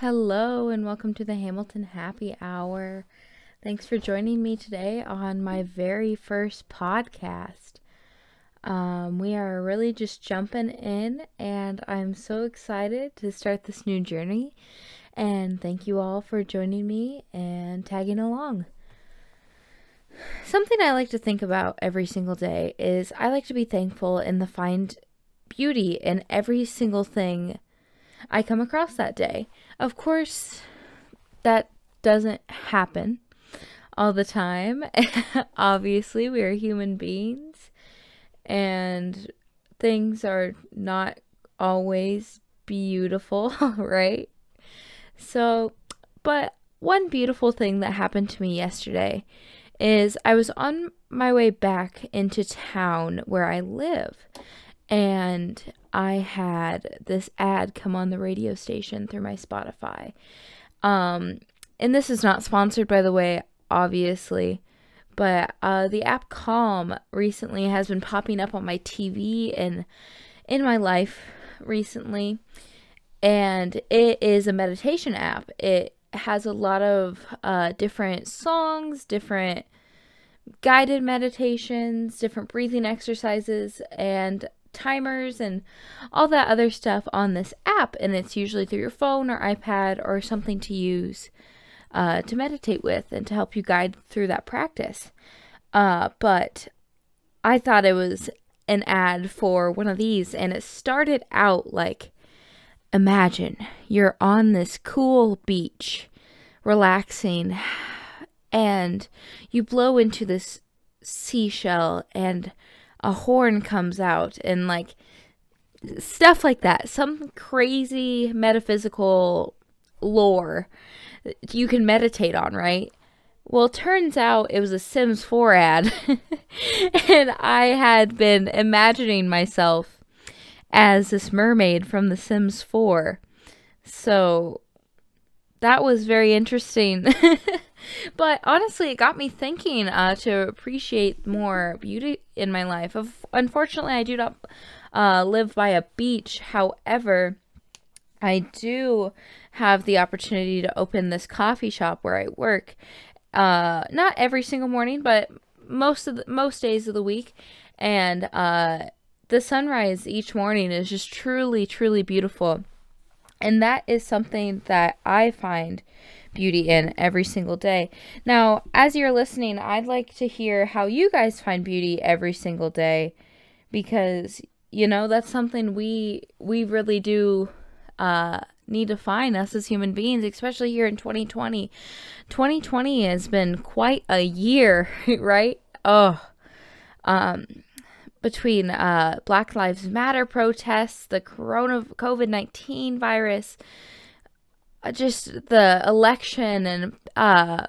Hello, and welcome to the Hamilton Happy Hour. Thanks for joining me today on my very first podcast. Um, we are really just jumping in, and I'm so excited to start this new journey. And thank you all for joining me and tagging along. Something I like to think about every single day is I like to be thankful and the find beauty in every single thing I come across that day. Of course, that doesn't happen all the time. Obviously, we are human beings and things are not always beautiful, right? So, but one beautiful thing that happened to me yesterday is I was on my way back into town where I live and I had this ad come on the radio station through my Spotify. Um, and this is not sponsored, by the way, obviously, but uh, the app Calm recently has been popping up on my TV and in my life recently. And it is a meditation app. It has a lot of uh, different songs, different guided meditations, different breathing exercises, and timers and all that other stuff on this app. And it's usually through your phone or iPad or something to use uh, to meditate with and to help you guide through that practice. Uh, but I thought it was an ad for one of these, and it started out like imagine you're on this cool beach, relaxing, and you blow into this seashell, and a horn comes out and like stuff like that. Some crazy metaphysical lore you can meditate on, right? Well, turns out it was a Sims 4 ad. and I had been imagining myself as this mermaid from The Sims 4. So that was very interesting. but honestly, it got me thinking uh, to appreciate more beauty in my life. Unfortunately, I do not uh, live by a beach. However, I do have the opportunity to open this coffee shop where I work. Uh, not every single morning, but most of the, most days of the week, and uh, the sunrise each morning is just truly, truly beautiful. And that is something that I find beauty in every single day. Now, as you're listening, I'd like to hear how you guys find beauty every single day because you know that's something we we really do uh need to find us as human beings, especially here in 2020. 2020 has been quite a year, right? Oh, um, between uh, Black Lives Matter protests, the Corona COVID 19 virus, just the election, and uh,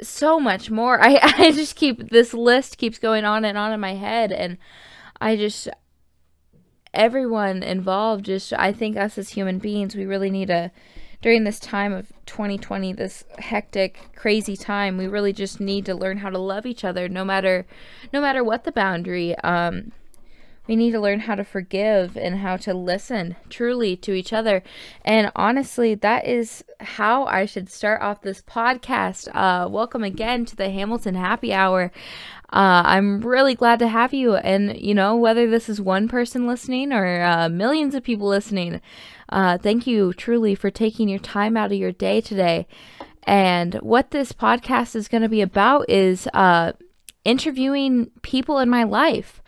so much more. I, I just keep this list keeps going on and on in my head, and I just everyone involved just I think us as human beings we really need to during this time of 2020 this hectic crazy time we really just need to learn how to love each other no matter no matter what the boundary um we need to learn how to forgive and how to listen truly to each other. And honestly, that is how I should start off this podcast. Uh, welcome again to the Hamilton Happy Hour. Uh, I'm really glad to have you. And, you know, whether this is one person listening or uh, millions of people listening, uh, thank you truly for taking your time out of your day today. And what this podcast is going to be about is uh, interviewing people in my life.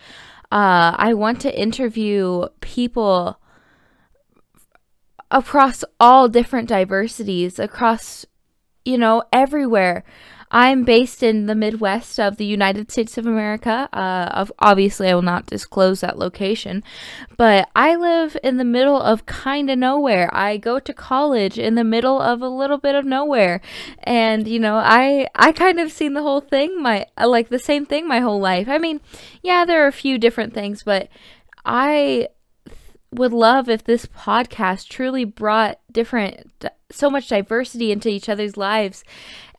Uh, I want to interview people across all different diversities, across, you know, everywhere. I'm based in the Midwest of the United States of America. Uh, obviously, I will not disclose that location, but I live in the middle of kind of nowhere. I go to college in the middle of a little bit of nowhere, and you know, I I kind of seen the whole thing my like the same thing my whole life. I mean, yeah, there are a few different things, but I would love if this podcast truly brought different so much diversity into each other's lives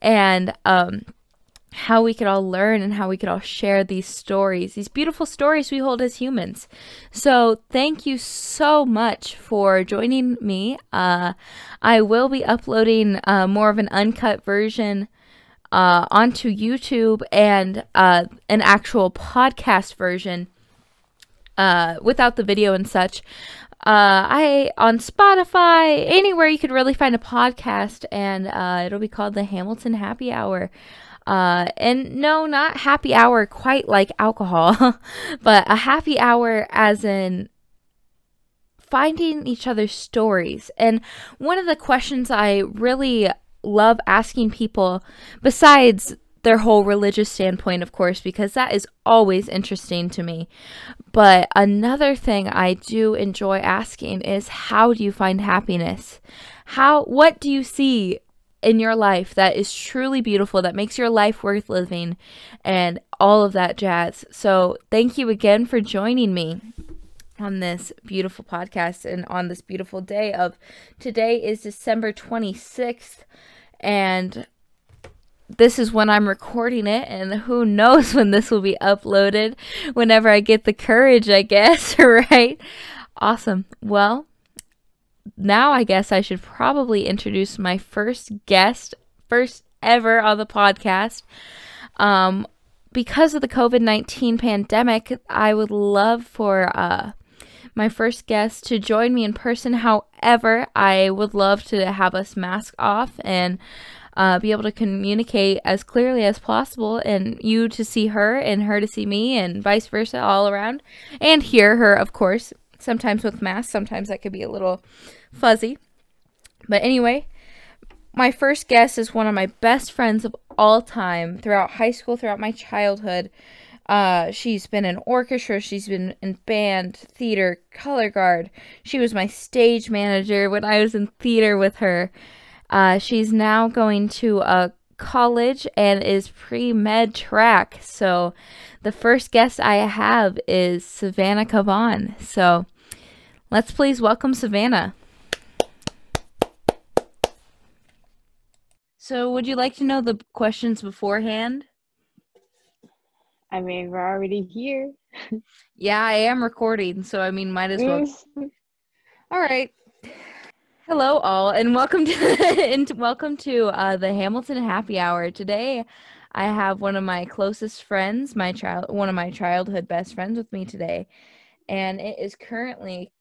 and um how we could all learn and how we could all share these stories, these beautiful stories we hold as humans. So, thank you so much for joining me. Uh, I will be uploading uh, more of an uncut version uh, onto YouTube and uh, an actual podcast version uh, without the video and such. Uh, I on Spotify, anywhere you could really find a podcast, and uh, it'll be called the Hamilton Happy Hour. Uh, and no, not happy hour quite like alcohol, but a happy hour as in finding each other's stories. And one of the questions I really love asking people, besides their whole religious standpoint, of course, because that is always interesting to me. But another thing I do enjoy asking is how do you find happiness? How what do you see in your life that is truly beautiful, that makes your life worth living, and all of that jazz. So, thank you again for joining me on this beautiful podcast and on this beautiful day of today is December 26th and this is when I'm recording it, and who knows when this will be uploaded. Whenever I get the courage, I guess, right? Awesome. Well, now I guess I should probably introduce my first guest, first ever on the podcast. Um, because of the COVID 19 pandemic, I would love for uh, my first guest to join me in person. However, I would love to have us mask off and uh, be able to communicate as clearly as possible, and you to see her and her to see me, and vice versa, all around, and hear her, of course. Sometimes with masks, sometimes that could be a little fuzzy. But anyway, my first guest is one of my best friends of all time throughout high school, throughout my childhood. Uh, she's been in orchestra, she's been in band, theater, color guard. She was my stage manager when I was in theater with her. Uh, she's now going to a college and is pre med track. So the first guest I have is Savannah Cavan. So let's please welcome Savannah. So, would you like to know the questions beforehand? I mean, we're already here. yeah, I am recording, so I mean, might as well. all right. Hello, all, and welcome to and welcome to uh, the Hamilton Happy Hour. Today, I have one of my closest friends, my child, one of my childhood best friends, with me today, and it is currently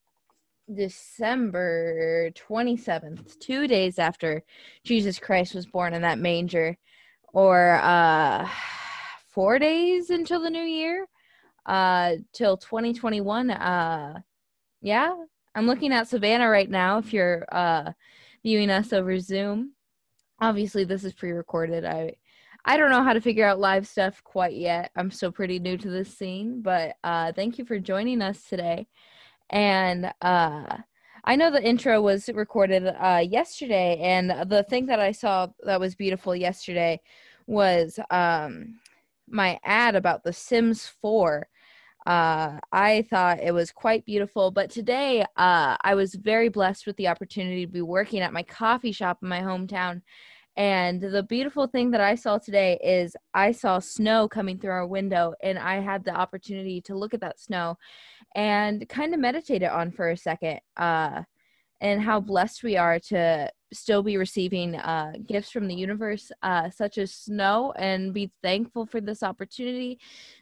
December 27th, two days after Jesus Christ was born in that manger, or uh, four days until the new year, uh, till 2021. Uh, yeah, I'm looking at Savannah right now. If you're uh, viewing us over Zoom, obviously this is pre-recorded. I I don't know how to figure out live stuff quite yet. I'm still pretty new to this scene, but uh, thank you for joining us today. And uh, I know the intro was recorded uh, yesterday, and the thing that I saw that was beautiful yesterday was um, my ad about The Sims 4. Uh, I thought it was quite beautiful, but today uh, I was very blessed with the opportunity to be working at my coffee shop in my hometown. And the beautiful thing that I saw today is I saw snow coming through our window, and I had the opportunity to look at that snow and kind of meditate it on for a second uh, and how blessed we are to still be receiving uh, gifts from the universe uh, such as snow and be thankful for this opportunity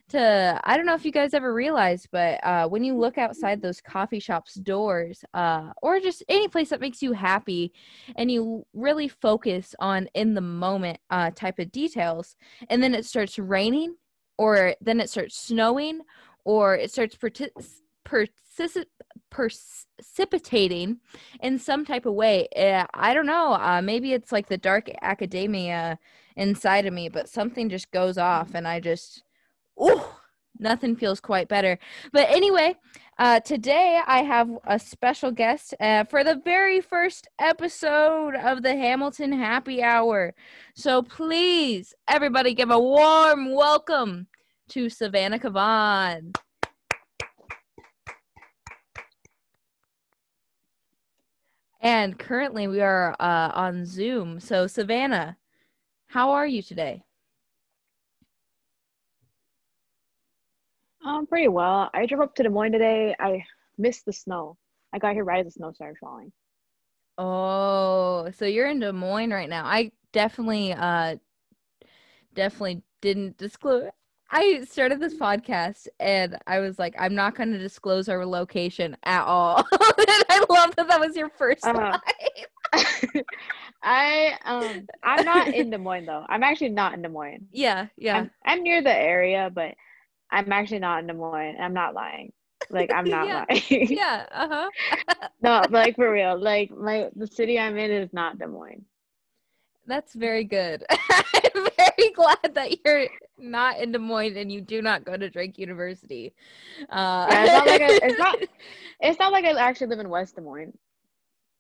to i don't know if you guys ever realized but uh, when you look outside those coffee shops doors uh, or just any place that makes you happy and you really focus on in the moment uh, type of details and then it starts raining or then it starts snowing or it starts precipitating in some type of way. Uh, I don't know. Uh, maybe it's like the dark academia inside of me, but something just goes off and I just, oh, nothing feels quite better. But anyway, uh, today I have a special guest uh, for the very first episode of the Hamilton Happy Hour. So please, everybody, give a warm welcome to Savannah Cavan. And currently we are uh, on Zoom. So, Savannah, how are you today? Um, pretty well. I drove up to Des Moines today. I missed the snow. I got here right as the snow started falling. Oh, so you're in Des Moines right now. I definitely uh definitely didn't disclose I started this podcast and I was like, I'm not going to disclose our location at all. and I love that that was your first uh, I um I'm not in Des Moines though. I'm actually not in Des Moines. Yeah, yeah. I'm, I'm near the area, but I'm actually not in Des Moines. I'm not lying. Like I'm not yeah. lying. yeah. Uh huh. no, like for real. Like my the city I'm in is not Des Moines. That's very good. I'm very glad that you're not in Des Moines and you do not go to Drake University. Uh, yeah, it's not like I, it's not. It's not like I actually live in West Des Moines.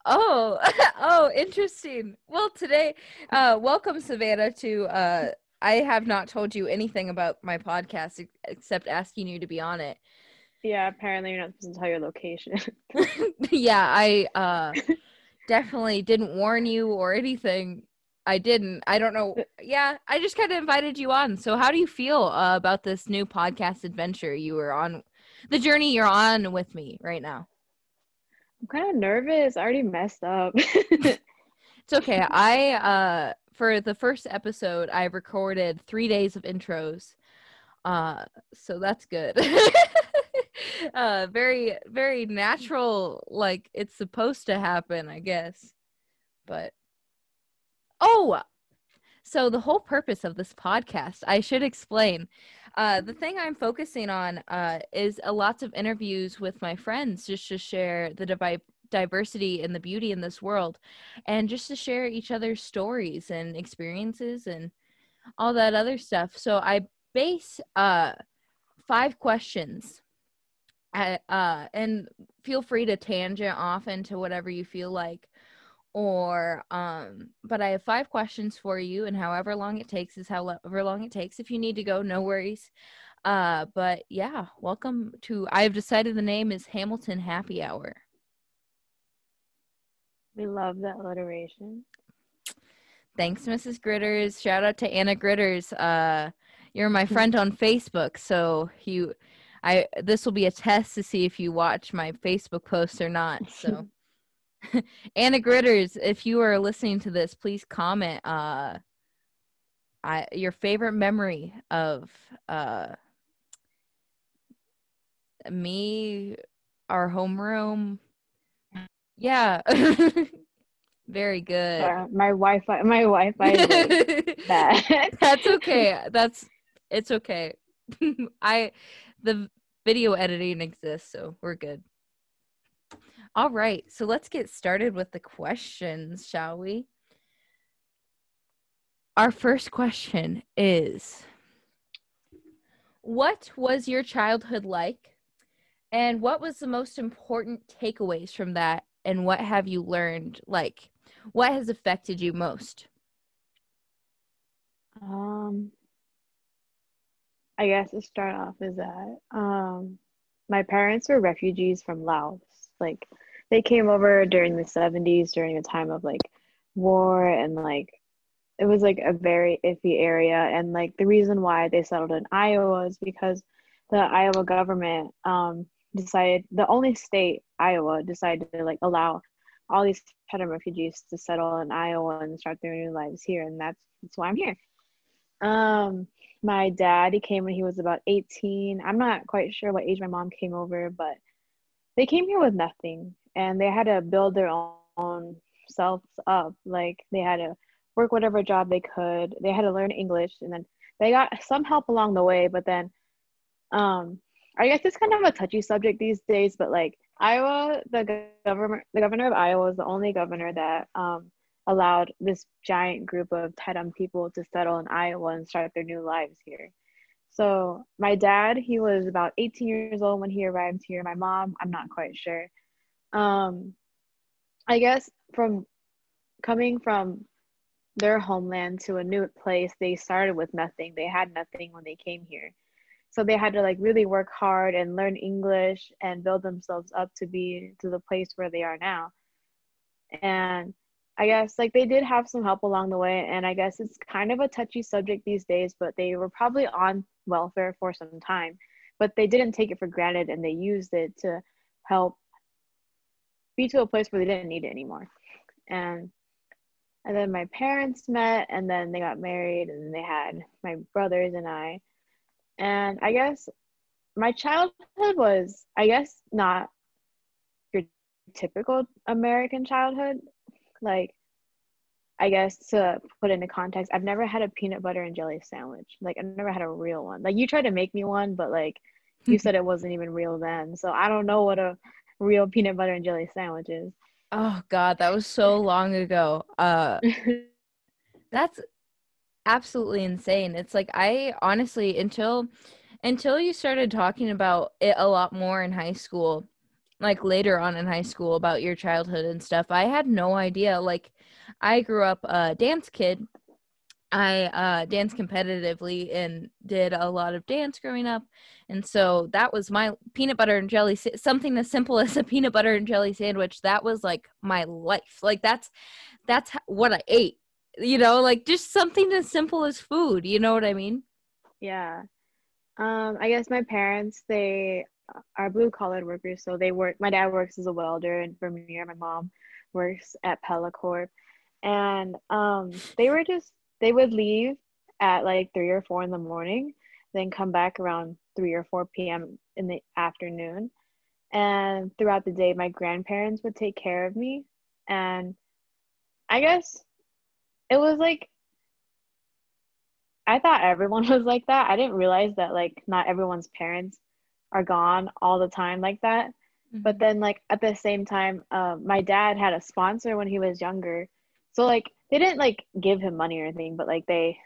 Oh, oh, interesting. Well, today, uh, welcome Savannah to. Uh, I have not told you anything about my podcast except asking you to be on it. Yeah, apparently you're not supposed to tell your location. yeah, I uh, definitely didn't warn you or anything I didn't. I don't know. Yeah, I just kind of invited you on. So, how do you feel uh, about this new podcast adventure you were on, the journey you're on with me right now? I'm kind of nervous. I already messed up. it's okay. I uh for the first episode, I recorded three days of intros. Uh, so that's good. uh, very very natural, like it's supposed to happen, I guess. But Oh, so the whole purpose of this podcast, I should explain. Uh, the thing I'm focusing on uh, is a lots of interviews with my friends just to share the diversity and the beauty in this world and just to share each other's stories and experiences and all that other stuff. So I base uh, five questions at, uh, and feel free to tangent off into whatever you feel like or um but i have five questions for you and however long it takes is however long it takes if you need to go no worries. Uh but yeah welcome to i've decided the name is hamilton happy hour. We love that alliteration. Thanks mrs gritters. Shout out to anna gritters. Uh you're my friend on facebook so you i this will be a test to see if you watch my facebook posts or not so Anna Gritters, if you are listening to this, please comment uh I your favorite memory of uh me our homeroom. Yeah. Very good. Uh, my Wi-Fi, my Wi-Fi is bad. That's okay. That's it's okay. I the video editing exists, so we're good. All right, so let's get started with the questions, shall we? Our first question is What was your childhood like? And what was the most important takeaways from that? And what have you learned? Like, what has affected you most? Um, I guess to start off is that um, my parents were refugees from Laos. Like, they came over during the 70s during a time of like war and like it was like a very iffy area and like the reason why they settled in Iowa is because the Iowa government um decided the only state Iowa decided to like allow all these Tai Dam refugees to settle in Iowa and start their new lives here and that's that's why I'm here. Um my dad he came when he was about 18. I'm not quite sure what age my mom came over but they came here with nothing and they had to build their own selves up. Like they had to work whatever job they could. They had to learn English, and then they got some help along the way. But then, um, I guess it's kind of a touchy subject these days. But like Iowa, the government, the governor of Iowa is the only governor that um allowed this giant group of Tai Dam people to settle in Iowa and start their new lives here. So my dad, he was about 18 years old when he arrived here. My mom, I'm not quite sure um i guess from coming from their homeland to a new place they started with nothing. They had nothing when they came here. So they had to like really work hard and learn english and build themselves up to be to the place where they are now. And i guess like they did have some help along the way and i guess it's kind of a touchy subject these days but they were probably on welfare for some time. But they didn't take it for granted and they used it to help be to a place where they didn't need it anymore. And and then my parents met and then they got married and then they had my brothers and I. And I guess my childhood was I guess not your typical American childhood. Like I guess to put into context, I've never had a peanut butter and jelly sandwich. Like I've never had a real one. Like you tried to make me one, but like you said it wasn't even real then. So I don't know what a real peanut butter and jelly sandwiches. Oh god, that was so long ago. Uh that's absolutely insane. It's like I honestly until until you started talking about it a lot more in high school, like later on in high school about your childhood and stuff, I had no idea. Like I grew up a dance kid. I uh, danced competitively and did a lot of dance growing up. And so that was my peanut butter and jelly, something as simple as a peanut butter and jelly sandwich. That was like my life. Like that's, that's what I ate, you know, like just something as simple as food. You know what I mean? Yeah. Um, I guess my parents, they are blue collar workers. So they work, my dad works as a welder in Vermeer. My mom works at Pella Corp and um, they were just they would leave at like three or four in the morning, then come back around three or four p.m. in the afternoon, and throughout the day, my grandparents would take care of me, and I guess it was like I thought everyone was like that. I didn't realize that like not everyone's parents are gone all the time like that. Mm-hmm. But then like at the same time, uh, my dad had a sponsor when he was younger so like they didn't like give him money or anything, but like they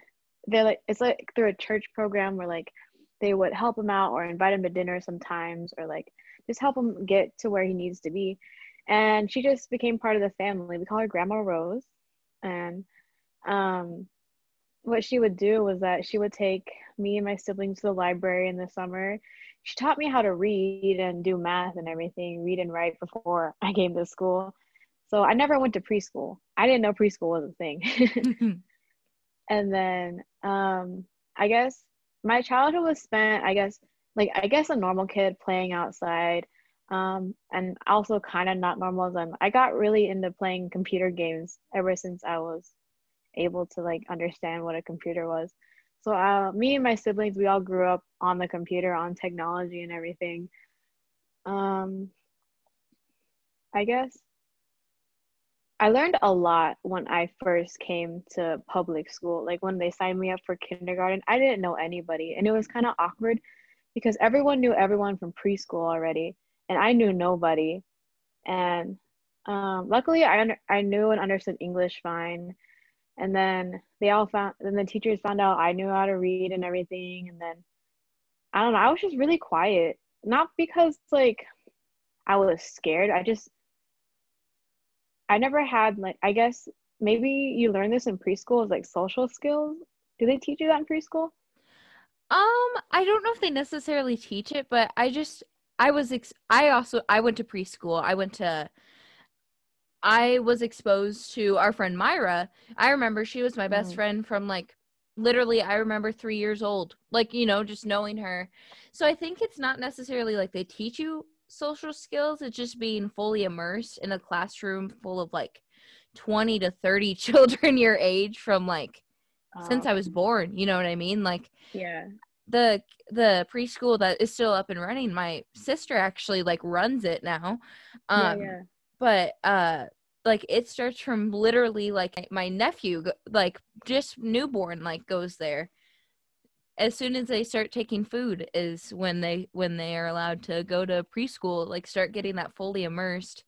they're like it's like through a church program where like they would help him out or invite him to dinner sometimes or like just help him get to where he needs to be. And she just became part of the family. We call her Grandma Rose. And um what she would do was that she would take me and my siblings to the library in the summer. She taught me how to read and do math and everything, read and write before I came to school. So I never went to preschool. I didn't know preschool was a thing. and then um, I guess my childhood was spent, I guess, like I guess a normal kid playing outside. Um, and also kind of not normal them. I got really into playing computer games ever since I was able to like understand what a computer was. So uh, me and my siblings, we all grew up on the computer, on technology and everything. Um, I guess I learned a lot when I first came to public school. Like when they signed me up for kindergarten, I didn't know anybody. And it was kind of awkward because everyone knew everyone from preschool already. And I knew nobody. And um, luckily, I, under- I knew and understood English fine. And then they all found, then the teachers found out I knew how to read and everything. And then I don't know, I was just really quiet. Not because like I was scared, I just, I never had like I guess maybe you learn this in preschool is like social skills. Do they teach you that in preschool? Um, I don't know if they necessarily teach it, but I just I was ex- I also I went to preschool. I went to I was exposed to our friend Myra. I remember she was my best mm. friend from like literally I remember 3 years old. Like, you know, just knowing her. So I think it's not necessarily like they teach you social skills. It's just being fully immersed in a classroom full of like 20 to 30 children your age from like since I was born. You know what I mean? Like, yeah. The the preschool that is still up and running, my sister actually like runs it now. Um, yeah, yeah. But uh, like it starts from literally like my nephew, like just newborn, like goes there as soon as they start taking food is when they when they are allowed to go to preschool like start getting that fully immersed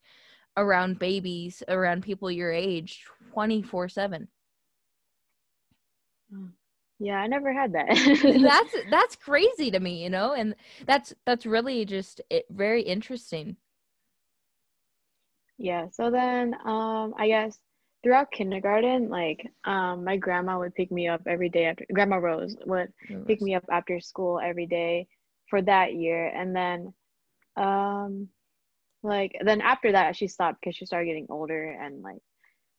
around babies around people your age 24 7 yeah i never had that. That's that's crazy to me you know and that's that's really just it, very interesting. Yeah so then um i guess throughout kindergarten, like um, my grandma would pick me up every day after Grandma Rose would Rose. pick me up after school every day for that year, and then um, like then after that she stopped because she started getting older and like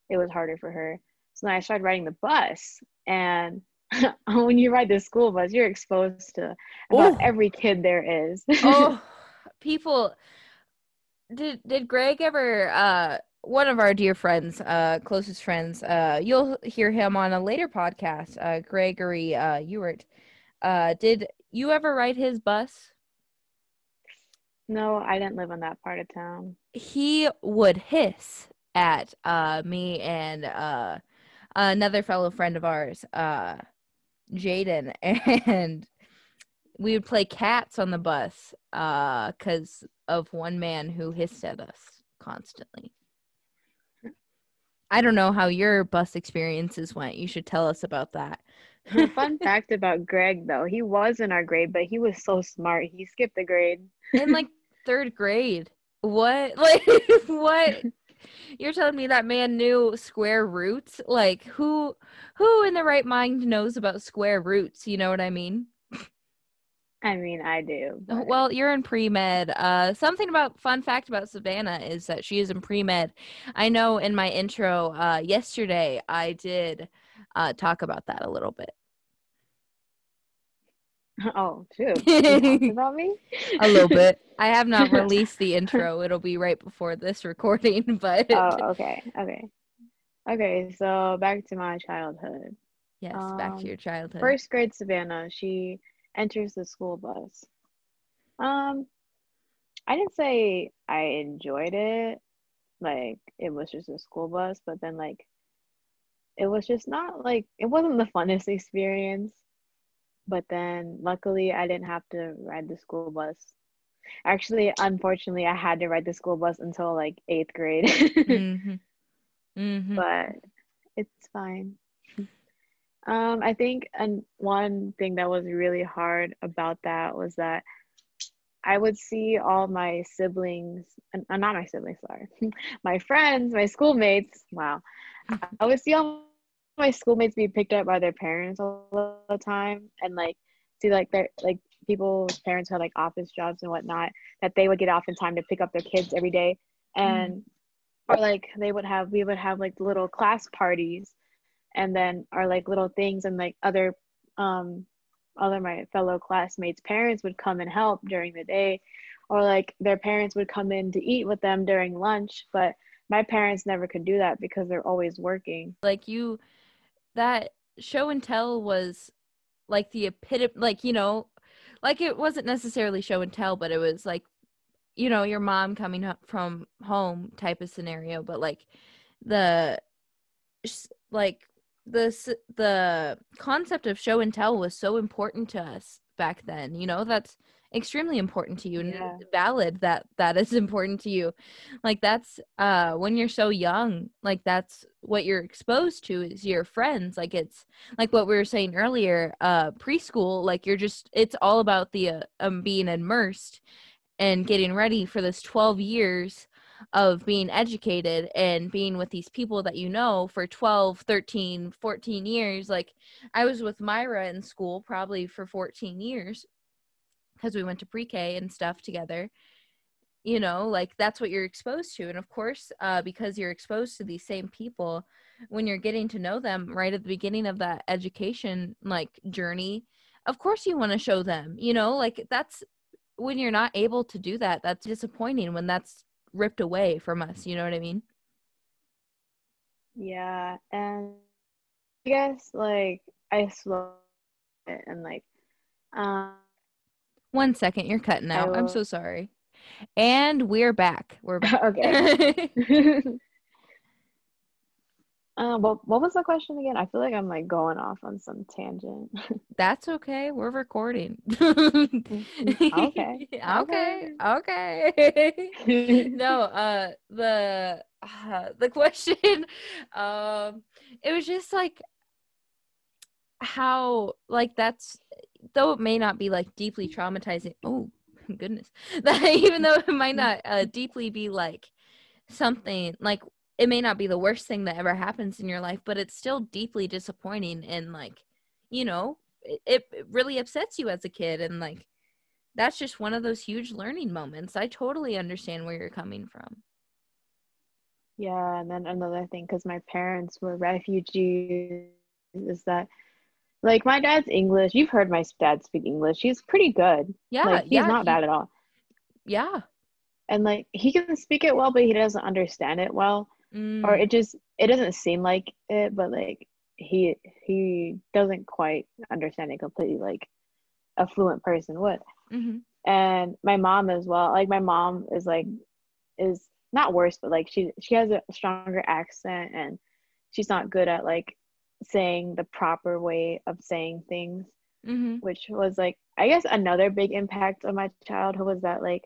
it was harder for her. So then I started riding the bus, and when you ride the school bus, you're exposed to about Ooh. every kid there is. oh, people. Did did Greg ever? Uh, one of our dear friends, uh, closest friends. Uh, you'll hear him on a later podcast. Uh, Gregory uh, Ewert. Uh, did you ever ride his bus? No, I didn't live in that part of town. He would hiss at uh me and uh another fellow friend of ours, uh Jaden, and we would play cats on the bus uh because of one man who hissed at us constantly. I don't know how your bus experiences went. You should tell us about that. Fun fact about Greg though, he was in our grade, but he was so smart. He skipped the grade. in like third grade. What? Like what? You're telling me that man knew square roots? Like who who in the right mind knows about square roots? You know what I mean? I mean, I do. But... Well, you're in pre med. Uh, something about fun fact about Savannah is that she is in pre med. I know in my intro uh, yesterday I did uh, talk about that a little bit. Oh, shoot. about me? a little bit. I have not released the intro. It'll be right before this recording, but Oh, okay. Okay. Okay, so back to my childhood. Yes, um, back to your childhood. First grade Savannah, she enters the school bus. Um I didn't say I enjoyed it. Like it was just a school bus, but then like it was just not like it wasn't the funnest experience but then luckily I didn't have to ride the school bus. Actually, unfortunately, I had to ride the school bus until like eighth grade. mm-hmm. Mm-hmm. But it's fine. Um, I think and one thing that was really hard about that was that I would see all my siblings, and uh, not my siblings, sorry, my friends, my schoolmates. Wow, I would see all my schoolmates be picked up by their parents all the time and like see like their like people's parents who had like office jobs and whatnot that they would get off in time to pick up their kids every day and mm. or like they would have we would have like little class parties and then our like little things and like other um other my fellow classmates parents would come and help during the day or like their parents would come in to eat with them during lunch but my parents never could do that because they're always working. Like you that show and tell was like the epitome like you know like it wasn't necessarily show and tell but it was like you know your mom coming up from home type of scenario but like the like the the concept of show and tell was so important to us back then you know that's extremely important to you and yeah. valid that that is important to you like that's uh when you're so young like that's what you're exposed to is your friends like it's like what we were saying earlier uh preschool like you're just it's all about the uh, um being immersed and getting ready for this 12 years of being educated and being with these people that you know for 12 13 14 years like i was with myra in school probably for 14 years because we went to pre-K and stuff together. You know, like that's what you're exposed to. And of course, uh, because you're exposed to these same people, when you're getting to know them right at the beginning of that education like journey, of course you want to show them, you know, like that's when you're not able to do that, that's disappointing when that's ripped away from us. You know what I mean? Yeah. And I guess like I slow it and like um one second, you're cutting out. I'm so sorry. And we're back. We're back. okay. uh, what what was the question again? I feel like I'm like going off on some tangent. That's okay. We're recording. okay. Okay. Okay. no, uh the uh, the question um it was just like how like that's though it may not be like deeply traumatizing oh goodness that even though it might not uh, deeply be like something like it may not be the worst thing that ever happens in your life but it's still deeply disappointing and like you know it, it really upsets you as a kid and like that's just one of those huge learning moments i totally understand where you're coming from yeah and then another thing because my parents were refugees is that Like my dad's English. You've heard my dad speak English. He's pretty good. Yeah, like, he's yeah, not he- bad at all. Yeah. And like he can speak it well, but he doesn't understand it well. Mm, Or it just it doesn't seem like it, but like he he doesn't quite understand it completely like a fluent person would. mhm. and my mom as well like my mom is like is not worse but like she she has a stronger accent and she's not good at like saying the proper way of saying things Mhm. which was like i guess another big impact of my childhood was that like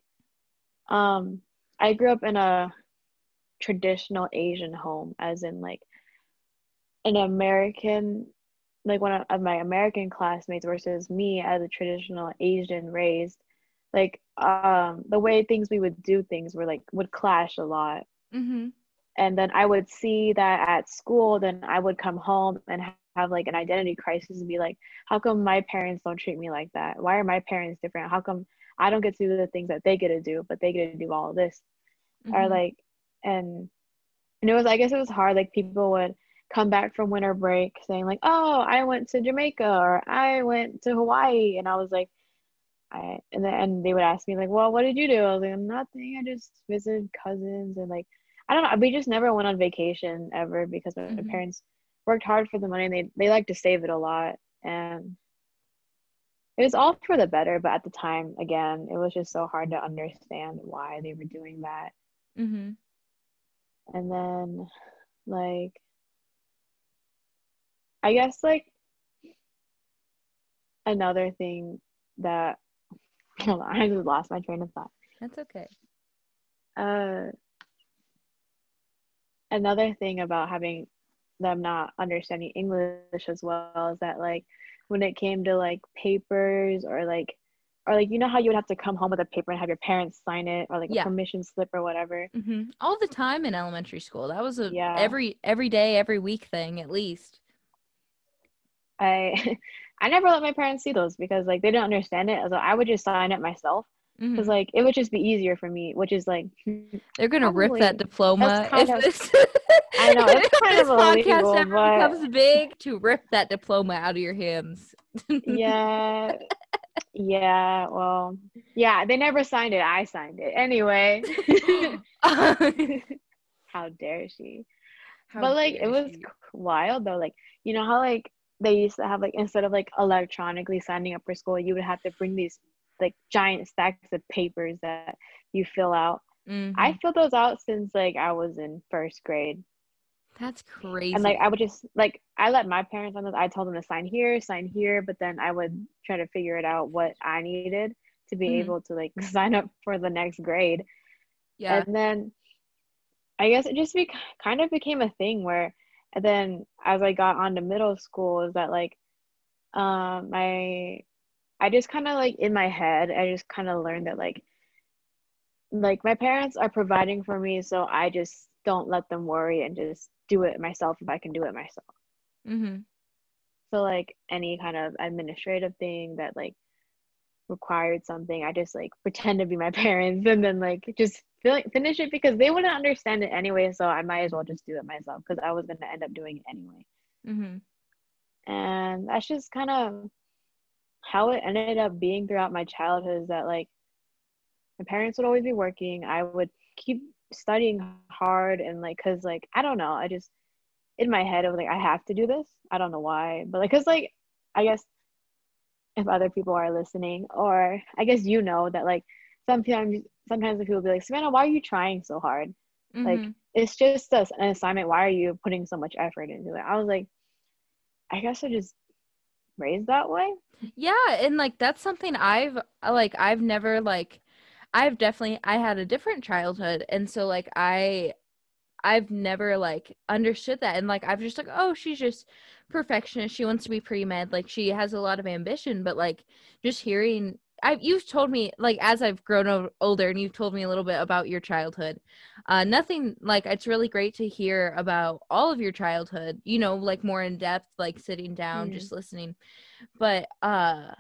um i grew up in a traditional asian home as in like an american like one of my american classmates versus me as a traditional asian raised like um the way things we would do things were like would clash a lot Mhm. and then I would see that at school, then I would come home and have like an identity crisis and be like, how come my parents don't treat me like that? Why are my parents different? How come I don't get to do the things that they get to do, but they get to do all this? Or Mhm. like, and and it was, I guess it was hard. Like people would come back from winter break saying like, oh, I went to Jamaica or I went to Hawaii, and I was like, I and then and they would ask me like, well, what did you do? I was like, nothing. I just visited cousins and like, I don't know. We just never went on vacation ever because my Mhm. parents worked hard for the money. And they they like to save it a lot, and it was all for the better. But at the time, again, it was just so hard to understand why they were doing that. Mhm. And then, like, I guess like another thing that hold on, I just lost my train of thought. That's okay. Uh, another thing about having them not understanding English as well is that like when it came to like papers or like or like you know how you would have to come home with a paper and have your parents sign it or like Yeah. a permission slip or whatever. hmm All the time in elementary school. That was a Yeah. every every day, every week thing at least. I I never let my parents see those because like they didn't understand it. So I would just sign it myself because Mhm. like it would just be easier for me, which is like They're gonna rip that diploma if of- this. I know, it's kind this of podcast illegal, ever but- becomes big to rip that diploma out of your hands. yeah. Yeah, well, yeah, they never signed it. I signed it. Anyway. How dare she? How but like it was she. wild though. Like, you know how like they used to have like instead of like electronically signing up for school, you would have to bring these like giant stacks of papers that you fill out. Mhm. I filled those out since like I was in first grade. That's crazy. And like I would just like I let my parents on this. I told them to sign here, sign here, but then I would try to figure it out what I needed to be Mhm. able to like sign up for the next grade. yeah. And then I guess it just be, kind of became a thing where and then as I got on to middle school is that like um my I just kind of like in my head I just kind of learned that like like my parents are providing for me so I just don't let them worry and just do it myself if I can do it myself. hmm So like any kind of administrative thing that like required something, I just like pretend to be my parents and then like just feel, finish it because they wouldn't understand it anyway. So I might as well just do it myself because I was gonna end up doing it anyway. hmm And that's just kind of how it ended up being throughout my childhood. Is that like my parents would always be working. I would keep studying hard and like because like I don't know. I just in my head I was like I have to do this. I don't know why, but like because like I guess if other people are listening or I guess you know that like sometimes sometimes people be like Savannah, why are you trying so hard? Like Mhm. it's just a, an assignment. Why are you putting so much effort into it? I was like, I guess I just raised that way. Yeah, and like that's something I've like I've never like I've definitely I had a different childhood and so like I I've never like understood that and like I've just like oh she's just perfectionist she wants to be pre-med like she has a lot of ambition but like just hearing I you've told me like as I've grown o- older and you've told me a little bit about your childhood uh nothing like it's really great to hear about all of your childhood you know like more in depth like sitting down Mhm. just listening but uh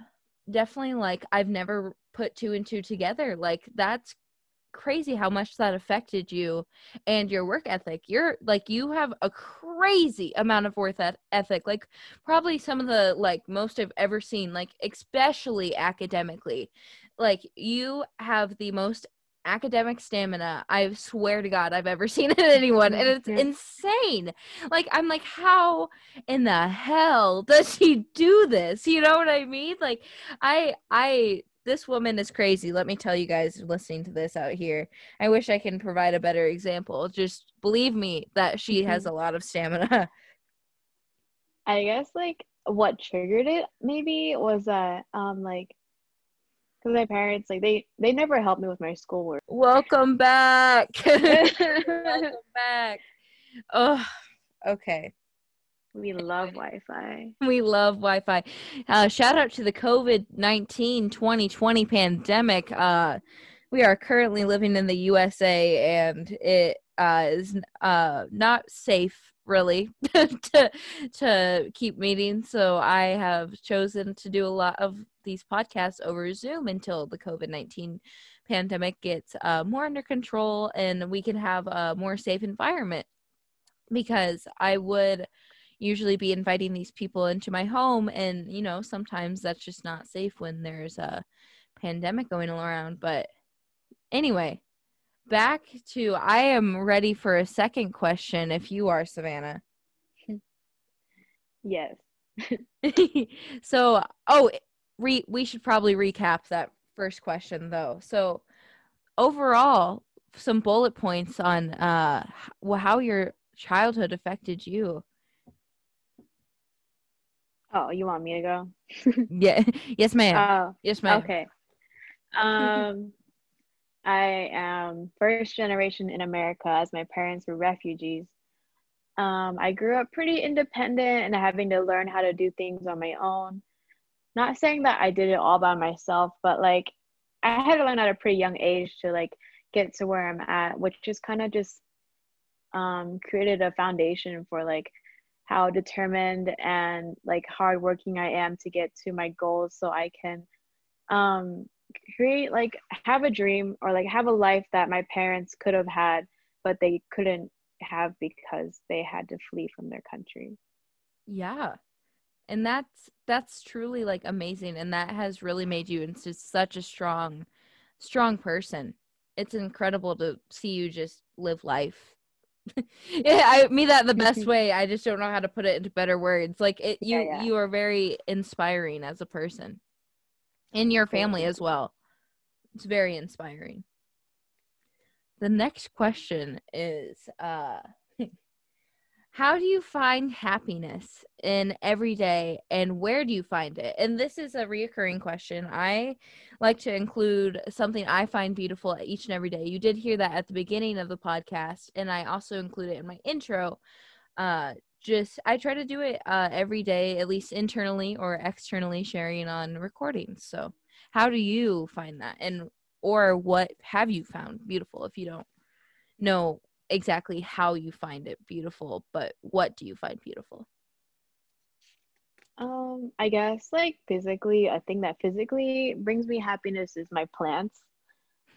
definitely like I've never put two and two together like that's crazy how much that affected you and your work ethic. You're like you have a crazy amount of work ethic. Like probably some of the like most I've ever seen, like especially academically. Like you have the most academic stamina I swear to God I've ever seen in anyone. And it's yeah. insane. Like, I'm like, how in the hell does she do this? You know what I mean? Like, I, I, this woman is crazy. Let me tell you guys listening to this out here. I wish I can provide a better example. Just believe me that she mm-hmm. has a lot of stamina. I guess like what triggered it maybe was that um like because my parents like they they never helped me with my schoolwork. Welcome back. Welcome back. Oh, okay. We love Wi-Fi. We love Wi-Fi. Uh, shout out to the COVID 19 2020 pandemic. Uh, we are currently living in the USA, and it uh, is uh, not safe really to to keep meetings. So I have chosen to do a lot of these podcasts over Zoom until the COVID 19 pandemic gets uh, more under control and we can have a more safe environment. Because I would usually be inviting these people into my home, and you know, sometimes that's just not safe when there's a pandemic going around. But anyway, back to I am ready for a second question if you are Savannah. Yes. so, oh, re- we should probably recap that first question though. So, overall, some bullet points on uh how your childhood affected you. Oh, you want me to go? yeah. Yes, ma'am. Oh, yes, ma'am. Okay. Um, I am first generation in America, as my parents were refugees. Um, I grew up pretty independent and having to learn how to do things on my own not saying that I did it all by myself, but like I had to learn at a pretty young age to like get to where I'm at, which just kind of just um, created a foundation for like how determined and like hardworking I am to get to my goals so I can um, create like have a dream or like have a life that my parents could have had, but they couldn't have because they had to flee from their country. Yeah. And that's that's truly like amazing. And that has really made you into such a strong strong person. It's incredible to see you just live life yeah i mean that the best way i just don't know how to put it into better words like it you yeah, yeah. you are very inspiring as a person. In your family as well. It's very inspiring. The next question is uh how do you find happiness in every day and where do you find it? And this is a reoccurring question. I like to include something I find beautiful each and every day. You did hear that at the beginning of the podcast, and I also include it in my intro. Uh, just I try to do it uh, every day, at least internally or externally, sharing on recordings. So, how do you find that, and or what have you found beautiful? If you don't know exactly how you find it beautiful, but what do you find beautiful? Um, I guess like physically, a thing that physically brings me happiness is my plants.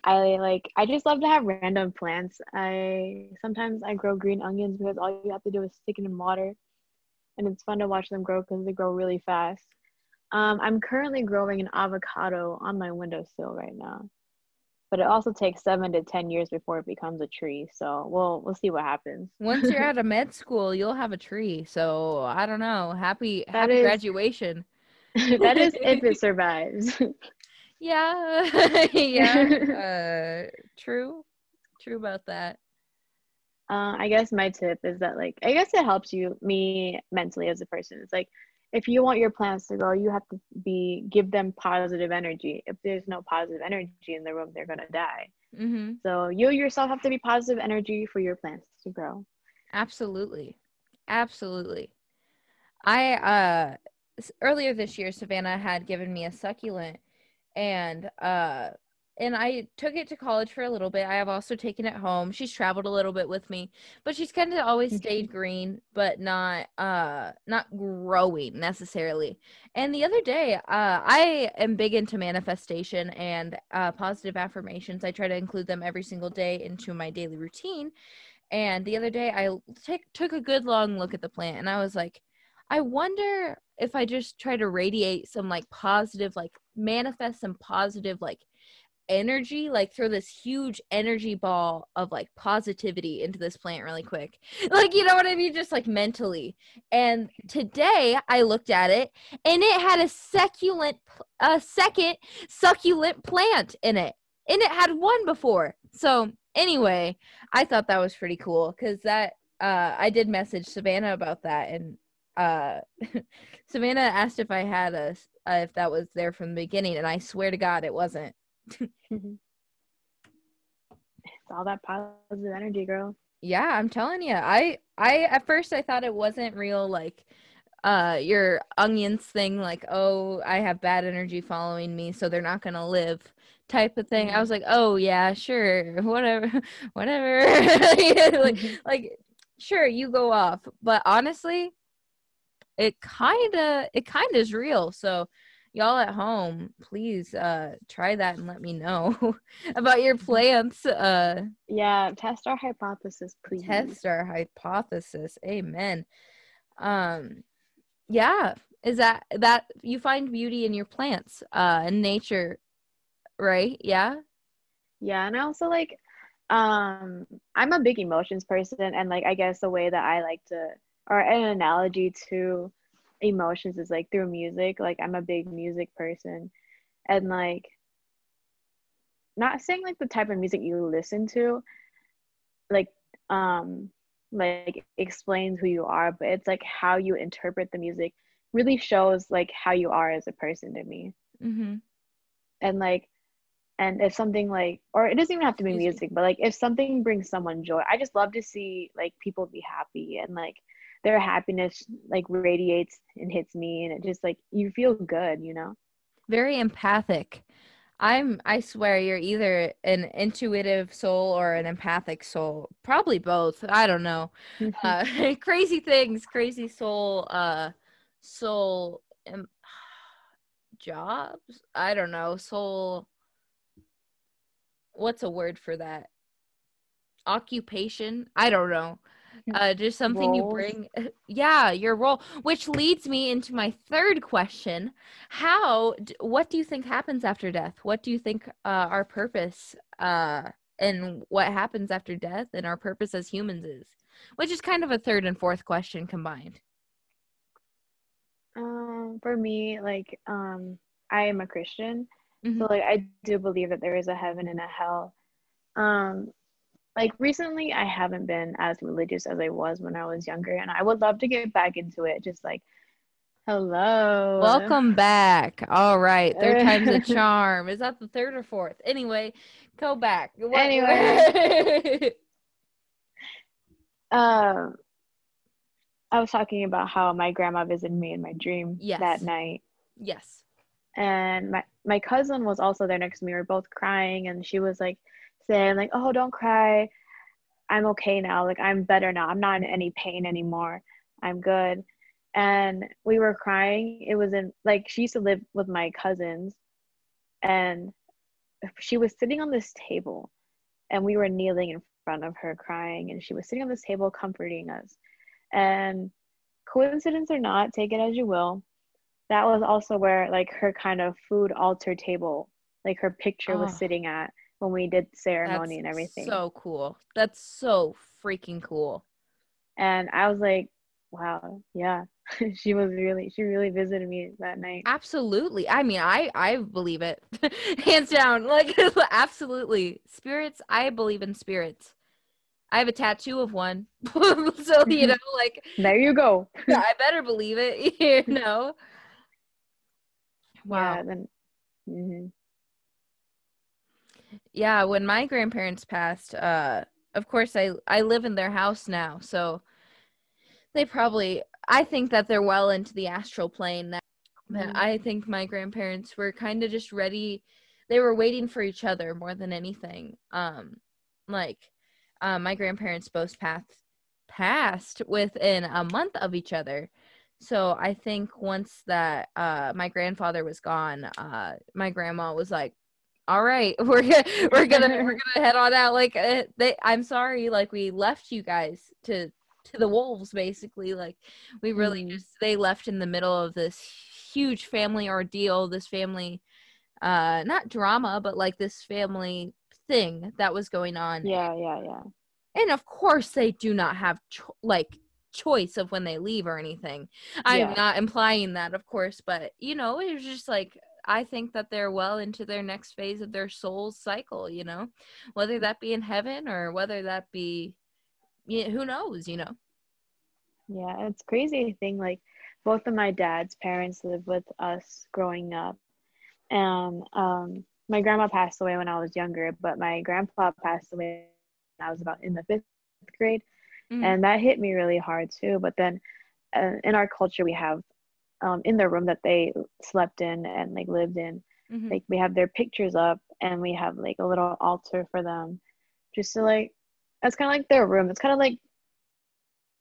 I like I just love to have random plants. I sometimes I grow green onions because all you have to do is stick it in water and it's fun to watch them grow because they grow really fast. Um, I'm currently growing an avocado on my windowsill right now but it also takes seven to ten years before it becomes a tree. So we'll we'll see what happens. Once you're out of med school, you'll have a tree. So I don't know. Happy that happy is, graduation. that is if it survives. yeah, yeah. Uh, true, true about that. Uh, I guess my tip is that like I guess it helps you me mentally as a person. It's like if you want your plants to grow, you have to be give them positive energy. If there's no positive energy in the room, they're gonna die. Mm-hmm. So you yourself have to be positive energy for your plants to grow. Absolutely, absolutely. I uh earlier this year, Savannah had given me a succulent, and uh and I took it to college for a little bit. I have also taken it home. She's traveled a little bit with me, but she's kind of always stayed green, but not uh not growing necessarily. And the other day, uh I am big into manifestation and uh positive affirmations. I try to include them every single day into my daily routine. And the other day I take, took a good long look at the plant and I was like, I wonder if I just try to radiate some like positive, like manifest some positive, like energy, like throw this huge energy ball of like positivity into this plant really quick. Like, you know what I mean? Just like mentally. And today I looked at it and it had a succulent, a second succulent plant in it. And it had one before. So, anyway, I thought that was pretty cool because that, uh, I did message Savannah about that and uh Savannah asked if I had a uh, if that was there from the beginning and I swear to god it wasn't. It's all that positive energy, girl. Yeah, I'm telling you. I I at first I thought it wasn't real like uh your onions thing like oh I have bad energy following me so they're not going to live type of thing. I was like, "Oh yeah, sure. Whatever. Whatever." like, mm-hmm. like sure, you go off. But honestly, it kind of it kind of is real. So y'all at home, please uh try that and let me know about your plants. Uh yeah, test our hypothesis, please. Test our hypothesis. Amen. Um yeah, is that that you find beauty in your plants uh in nature, right? Yeah. Yeah, and I also like um I'm a big emotions person and like I guess the way that I like to or an analogy to emotions is like through music. Like I'm a big music person and like not saying like the type of music you listen to like um like explains who you are, but it's like how you interpret the music really shows like how you are as a person to me. Mm-hmm. And like and if something like or it doesn't even have to be music but like if something brings someone joy i just love to see like people be happy and like their happiness like radiates and hits me and it just like you feel good you know? Very empathic. I'm i swear you're either an intuitive soul or an empathic soul. Probably both. I don't know. Uh, crazy things crazy soul uh soul jobs? I don't know. Soul what's a word for that? Occupation? I don't know uh just something Roles. you bring yeah your role which leads me into my third question. How what do you think happens after death? What do you think uh our purpose uh and what happens after death and our purpose as humans is? Which is kind of a third and fourth question combined. Um for me like um i am a christian mm-hmm. so like i do believe that there is a heaven and a hell. Um like recently I haven't been as religious as I was when I was younger and I would love to get back into it just like hello. Welcome back. All right. Third time's a charm. Is that the third or fourth? Anyway go back. Anyway. Um I was talking about how my grandma visited me in my dream yes. that night. Yes. And my my cousin was also there next to me. We were both crying and she was like saying like, "Oh, don't cry. I'm okay now. Like I'm better now. I'm not in any pain anymore. I'm good." And we were crying. It was in like she used to live with my cousins and she was sitting on this table and we were kneeling in front of her crying and she was sitting on this table comforting us. And coincidence or not, take it as you will. That was also where like her kind of food altar table, like her picture oh. was ah. sitting at when we did ceremony That's and everything. So cool. That's so freaking cool. And I was like, wow, yeah. she was really she really visited me that night. Absolutely. I mean, I I believe it. Hands down. Like absolutely. Spirits, I believe in spirits. I have a tattoo of one. so, you know, like There you go. yeah, I better believe it, you know. Wow. Yeah, then mm-hmm yeah when my grandparents passed uh of course i i live in their house now so they probably i think that they're well into the astral plane now mm-hmm. i think my grandparents were kind of just ready they were waiting for each other more than anything. Um, like, uh, my grandparents both passed passed within a month of each other. So I think once that uh, my grandfather was gone, uh, my grandma was like, "All right, we're gonna we're gonna we're gonna head on out." Like, uh, they, I'm sorry, like we left you guys to to the wolves, basically. Like, we really mm. just they left in the middle of this huge family ordeal, this family, uh, not drama, but like this family thing that was going on. Yeah, yeah, yeah. And of course, they do not have cho- like choice of when they leave or anything. I'm yeah. not implying that, of course, but you know, it was just like I think that they're well into their next phase of their soul's cycle, you know, whether that be in heaven or whether that be, you know, who knows, you know. Yeah, it's crazy thing. Like both of my dad's parents lived with us growing up, and um, my grandma passed away when I was younger, but my grandpa passed away when I was about in the fifth grade mm-hmm. and that hit me really hard too but then uh, in our culture we have um, in their room that they slept in and like lived in. Mm-hmm. like we have their pictures up and we have like a little altar for them just to like that's kind of like their room. It's kind of like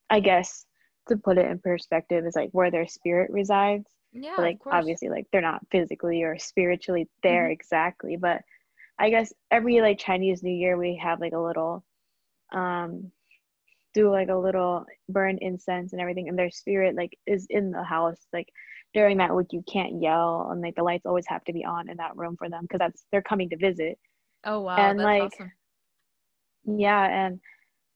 i guess to put it in perspective is like where their spirit resides. Yeah but, like obviously like they're not physically or spiritually there mm-hmm. exactly. But i guess every like chinese new year we have like a little um do like a little burn incense and everything and their spirit like is in the house like during that week you can't yell and like the lights always have to be on in that room for them because that's they're coming to visit oh wow and like awesome. yeah and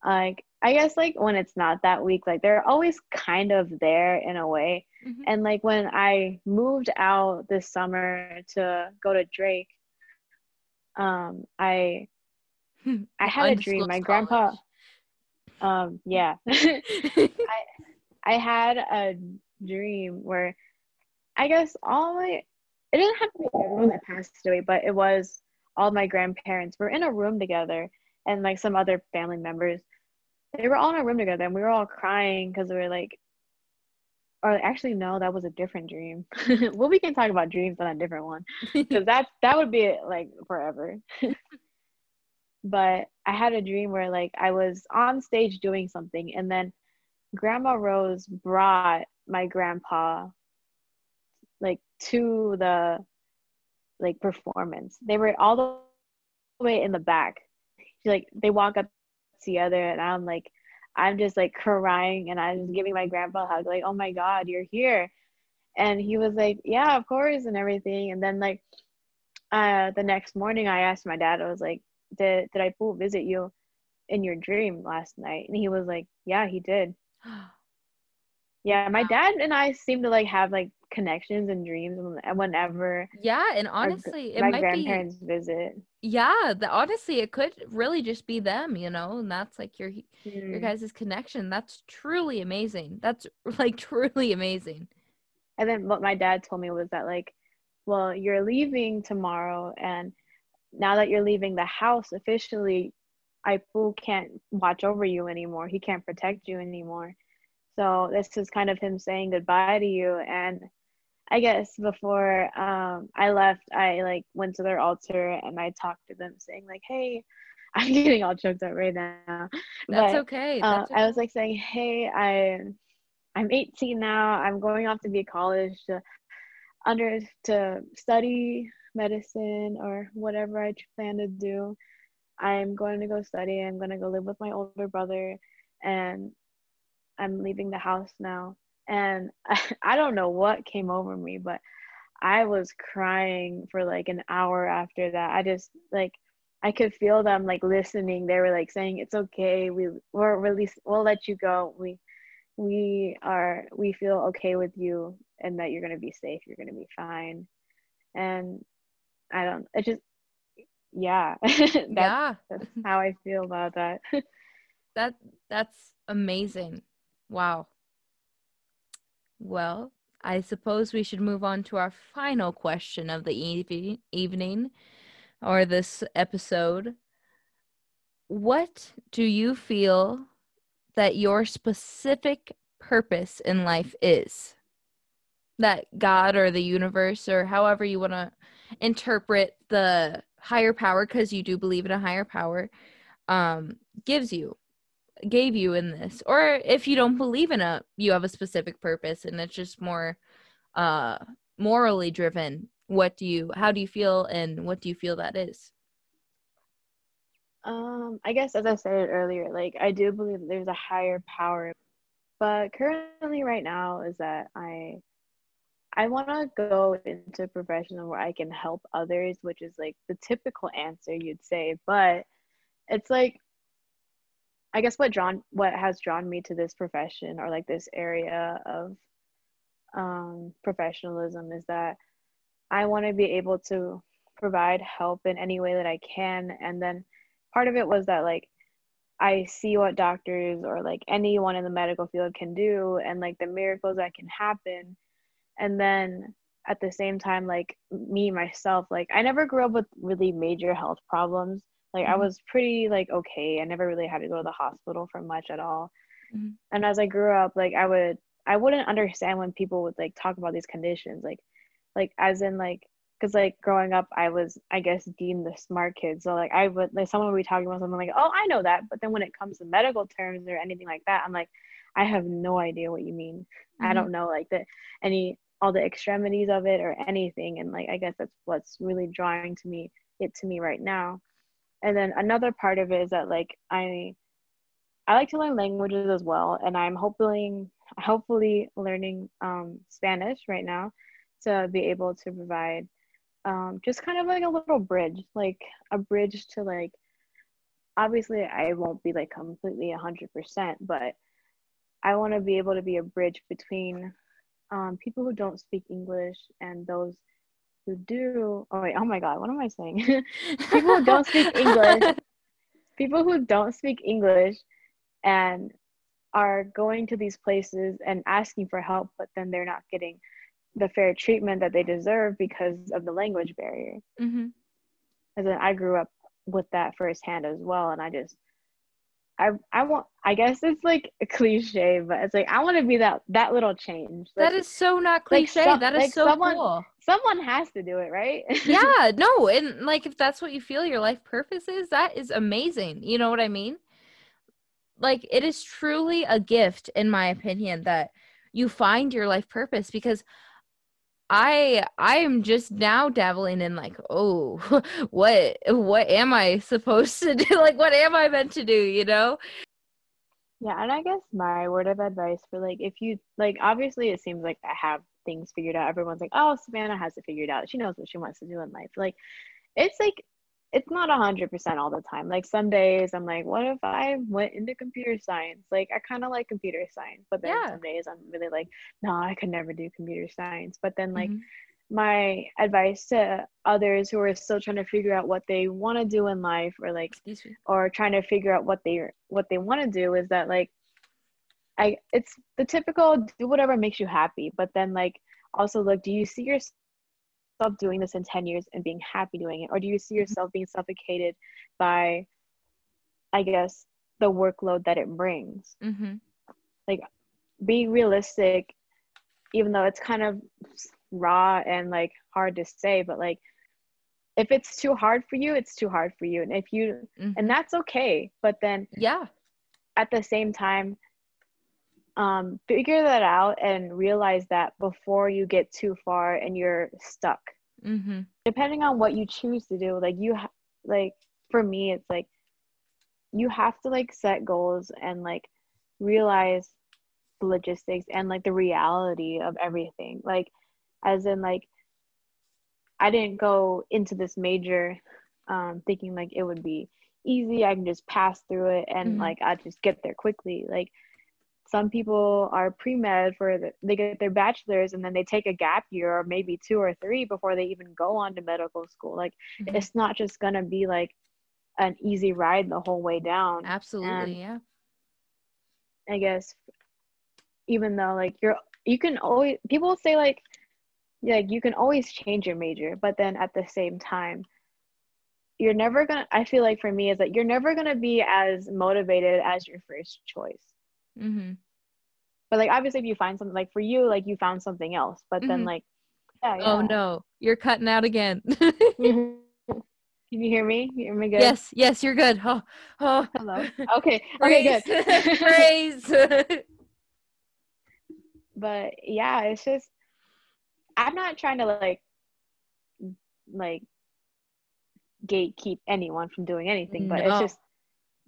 like i guess like when it's not that week like they're always kind of there in a way mm-hmm. and like when i moved out this summer to go to drake um i i had a dream my grandpa um, yeah. I I had a dream where I guess all my it didn't have to be everyone that passed away, but it was all my grandparents were in a room together and like some other family members. They were all in a room together and we were all crying because we were like or actually no, that was a different dream. well, we can talk about dreams on a different one because that that would be like forever but I had a dream where like I was on stage doing something and then Grandma Rose brought my grandpa like to the like performance. They were all the way in the back. Like they walk up together and I'm like I'm just like crying and I'm just giving my grandpa a hug, like, oh my God, you're here. And he was like, yeah, of course, and everything. And then, like, uh, the next morning, I asked my dad, I was like, did did I visit you in your dream last night? And he was like, yeah, he did. yeah, my dad and I seem to like have like connections and dreams whenever. Yeah, and honestly, our, my grandparents be, visit. Yeah, the, honestly, it could really just be them, you know, and that's like your mm. your guys' connection. That's truly amazing. That's like truly amazing. And then what my dad told me was that like, well, you're leaving tomorrow, and now that you're leaving the house officially, Aipu can't watch over you anymore. He can't protect you anymore. So this is kind of him saying goodbye to you. And I guess before um, I left, I like went to their altar and I talked to them, saying like, "Hey, I'm getting all choked up right now." That's but, okay. Uh, That's uh, okay. I was like saying, "Hey, I, I'm 18 now. I'm going off to be college to under to study medicine or whatever I plan to do. I'm going to go study. I'm going to go live with my older brother and I'm leaving the house now. And I, don't know what came over me, but I was crying for like an hour after that. I just like I could feel them like listening. They were like saying, "It's okay. We we're release. We'll let you go. We we are we feel okay with you, and that you're gonna be safe. You're gonna be fine." And I don't. It just yeah. that's, yeah. That's how I feel about that. that that's amazing. Wow. Well, I suppose we should move on to our final question of the evening, evening or this episode. What do you feel that your specific purpose in life is? That God or the universe or however you want to interpret the higher power because you do believe in a higher power um gives you gave you in this. Or if you don't believe in a you have a specific purpose and it's just more uh morally driven what do you how do you feel and what do you feel that is? Um i guess as i said earlier like i do believe there's a higher power but currently right now is that i i want to go into a profession where i can help others which is like the typical answer you'd say but it's like I guess what drawn what has drawn me to this profession or like this area of um, professionalism is that I want to be able to provide help in any way that I can. And then part of it was that like I see what doctors or like anyone in the medical field can do and like the miracles that can happen. And then at the same time, like me myself, like I never grew up with really major health problems. Like mm-hmm. I was pretty like okay. I never really had to go to the hospital for much at all. Mm-hmm. And as I grew up, like I would I wouldn't understand when people would like talk about these conditions, like like as in like because like growing up I was I guess deemed the smart kid. So like I would like someone would be talking about something like, oh I know that, but then when it comes to medical terms or anything like that, I'm like, I have no idea what you mean. Mm-hmm. I don't know like the any all the extremities of it or anything. And like I guess that's what's really drawing to me it to me right now and then another part of it is that like i i like to learn languages as well and i'm hoping hopefully learning um, spanish right now to be able to provide um, just kind of like a little bridge like a bridge to like obviously i won't be like completely 100% but i want to be able to be a bridge between um, people who don't speak english and those who do oh wait oh my god what am i saying people who don't speak english people who don't speak english and are going to these places and asking for help but then they're not getting the fair treatment that they deserve because of the language barrier mm-hmm. and then i grew up with that firsthand as well and i just I I want I guess it's like a cliche, but it's like I want to be that that little change. Like, that is so not cliche. Like some, that is like so someone, cool. Someone has to do it, right? yeah, no, and like if that's what you feel your life purpose is, that is amazing. You know what I mean? Like it is truly a gift in my opinion that you find your life purpose because I I am just now dabbling in like, oh, what what am I supposed to do? Like what am I meant to do, you know? Yeah, and I guess my word of advice for like if you like obviously it seems like I have things figured out. Everyone's like, "Oh, Savannah has it figured out. She knows what she wants to do in life." Like it's like it's not a hundred percent all the time. Like some days I'm like, what if I went into computer science? Like I kind of like computer science, but then yeah. some days I'm really like, no, I could never do computer science. But then like mm-hmm. my advice to others who are still trying to figure out what they want to do in life or like or trying to figure out what they what they want to do is that like I it's the typical do whatever makes you happy, but then like also look, do you see yourself yourself doing this in 10 years and being happy doing it? Or do you see mm-hmm. yourself being suffocated by, I guess, the workload that it brings? Mm-hmm. Like, be realistic, even though it's kind of raw and like hard to say, but like, if it's too hard for you, it's too hard for you. And if you, mm-hmm. and that's okay. But then, yeah, at the same time, um, figure that out and realize that before you get too far and you're stuck. Mm-hmm. Depending on what you choose to do, like you, ha- like for me, it's like you have to like set goals and like realize the logistics and like the reality of everything. Like, as in, like, I didn't go into this major um, thinking like it would be easy. I can just pass through it and mm-hmm. like I just get there quickly. Like some people are pre-med for the, they get their bachelor's and then they take a gap year or maybe two or three before they even go on to medical school. Like mm-hmm. it's not just gonna be like an easy ride the whole way down. Absolutely and yeah. I guess even though like you're you can always people say like like you can always change your major but then at the same time you're never gonna i feel like for me is that you're never gonna be as motivated as your first choice Mm-hmm. But like obviously, if you find something like for you, like you found something else, but mm-hmm. then like, yeah, oh, yeah. Oh no, You're cutting out again. Can you hear me? Hear me good? yes, yes, you're good. Oh, oh. Hello. Okay. Okay, good. Praise. but yeah, it's just I'm not trying to like like gatekeep anyone from doing anything, but No. it's just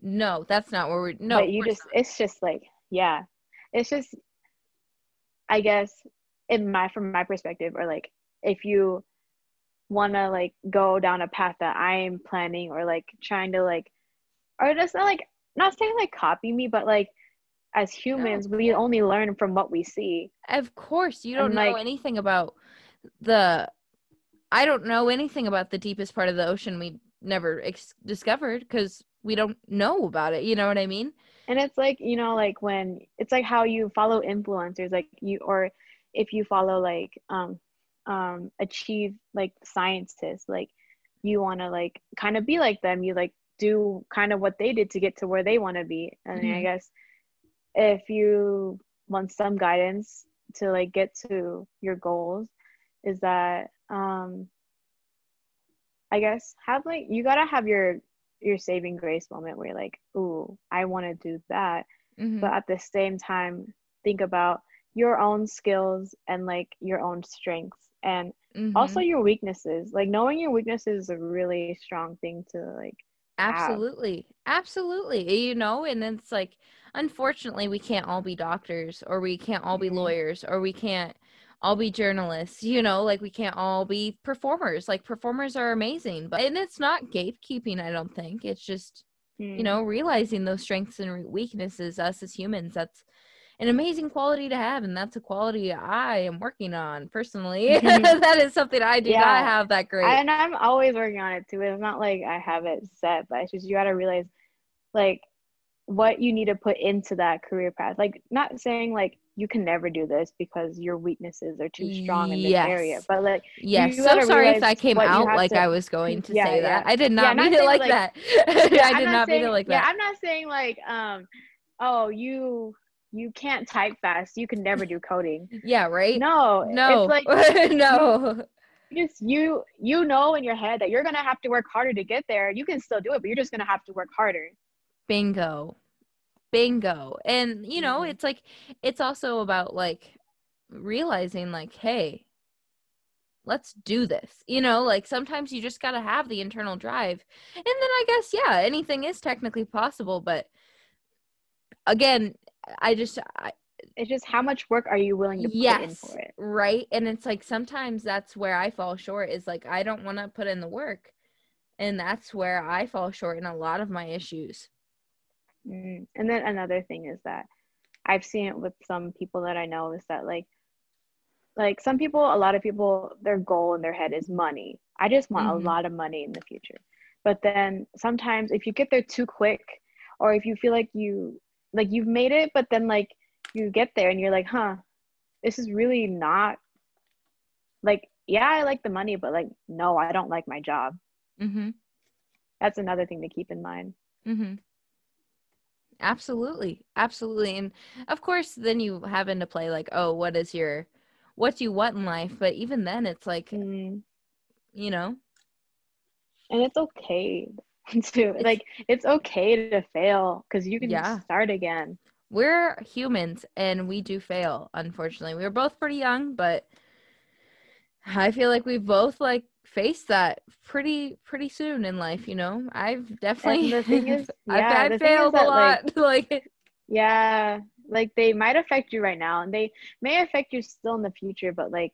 no, that's not where we're. No, but you just it's just like yeah it's just i guess in my from my perspective or like if you want to like go down a path that i am planning or like trying to like or it's not like not saying like copy me but like as humans we yeah. only learn from what we see Of course, you don't And, know like- anything about the. I don't know anything about the deepest part of the ocean we never ex- discovered because we don't know about it. You know what I mean? And it's like you know like when it's like how you follow influencers like you or if you follow like um um achieve like scientists like you want to like kind of be like them you like do kind of what they did to get to where they want to be and i Mhm. guess if you want some guidance to like get to your goals is that um i guess have like you gotta have your your saving grace moment where you're like ooh i want to do that Mhm. but at the same time think about your own skills and like your own strengths and also Mhm. your weaknesses like knowing your weaknesses is a really strong thing to like have. absolutely, absolutely. You know, and it's like, unfortunately, we can't all be doctors, or we can't all be Mhm. lawyers, or we can't all be journalists. You know, like we can't all be performers. Like performers are amazing, but and it's not gatekeeping. I don't think it's just Mm. you know realizing those strengths and weaknesses us as humans that's an amazing quality to have and that's a quality i am working on personally that is something i do not have that great and i'm always working on it too it's not like i have it set but it's just you got to realize like what you need to put into that career path like not saying like you can never do this because your weaknesses are too strong in this area. But like yes. so sorry if I came out like to- i was going to Yeah, say that. i did not not mean it like, like- that. Yeah, i did not mean saying, it like that. yeah i'm not saying like um oh you you can't type fast. You can never do coding. Yeah right? No no. it's like no. just you you know in your head that you're gonna have to work harder to get there. You can still do it but you're just gonna have to work harder. Bingo bingo. And you know Mhm. it's like it's also about like realizing like hey let's do this you know like sometimes you just got to have the internal drive. And then i guess yeah anything is technically possible but again i just I, it's just how much work are you willing to put in for it? right? And it's like sometimes that's where i fall short is like i don't want to put in the work and that's where i fall short in a lot of my issues Mm. and then another thing is that i've seen it with some people that i know is that like like some people a lot of people their goal in their head is money i just want Mhm. a lot of money in the future but then sometimes if you get there too quick or if you feel like you like you've made it but then like you get there and you're like huh this is really not like yeah i like the money but like no i don't like my job mm-hmm that's another thing to keep in mind Mm-hmm. Absolutely. Absolutely. And of course, then you have into play like, oh, what is your, what do you want in life? But even then, it's like, Mm. you know, and it's okay to like it's okay to fail because you can Yeah. start again we're humans and we do fail, unfortunately. We were both pretty young, but I feel like we've both like faced that pretty, pretty soon in life, you know? I've definitely, the thing is- I've, yeah, I've the thing is failed a that, like, lot. Like, yeah like they might affect you right now and they may affect you still in the future but like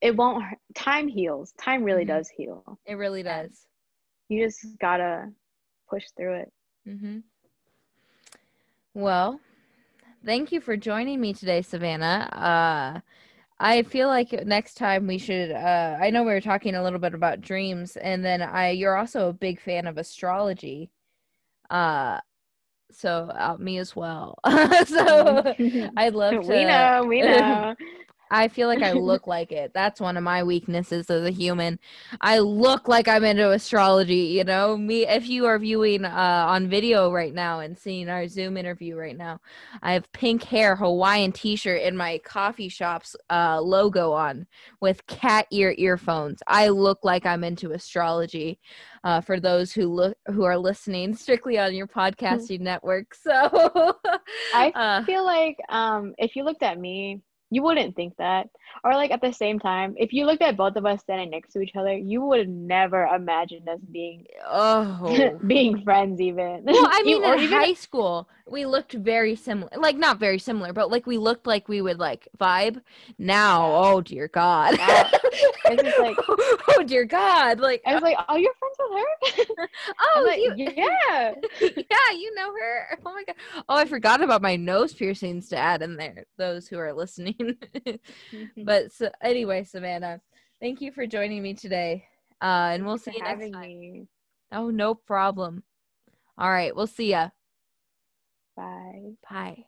it won't time heals time really Mhm. does heal it really does. you just gotta push through it Mm-hmm. Well, thank you for joining me today, Savannah. Uh, I feel like next time we should. Uh, I know we were talking a little bit about dreams, and then I you're also a big fan of astrology. Uh, so uh, me as well. so I'd love to. we know we know I feel like I look like it. That's one of my weaknesses as a human. I look like I'm into astrology, you know? Me if you are viewing uh on video right now and seeing our Zoom interview right now, I have pink hair, Hawaiian t-shirt and my coffee shop's uh logo on with cat ear earphones. I look like I'm into astrology. Uh for those who look who are listening strictly on your podcasting network. So I uh, feel like um if you looked at me, you wouldn't think that. Or like at the same time, if you looked at both of us standing next to each other, you would have never imagine us being oh being friends even. well i mean or in high school we looked very similar like not very similar but like we looked like we would like vibe. Now oh dear god. Yeah. It's just like- oh dear god like I was like, "Oh, you're friends with her?" oh like, you, yeah. yeah you know her? Oh my god. Oh i forgot about my nose piercings to add in there those who are listening. But so, anyway savannah thank you for joining me today uh and we'll see you next time. me. oh no problem. All right we'll see ya Bye. bye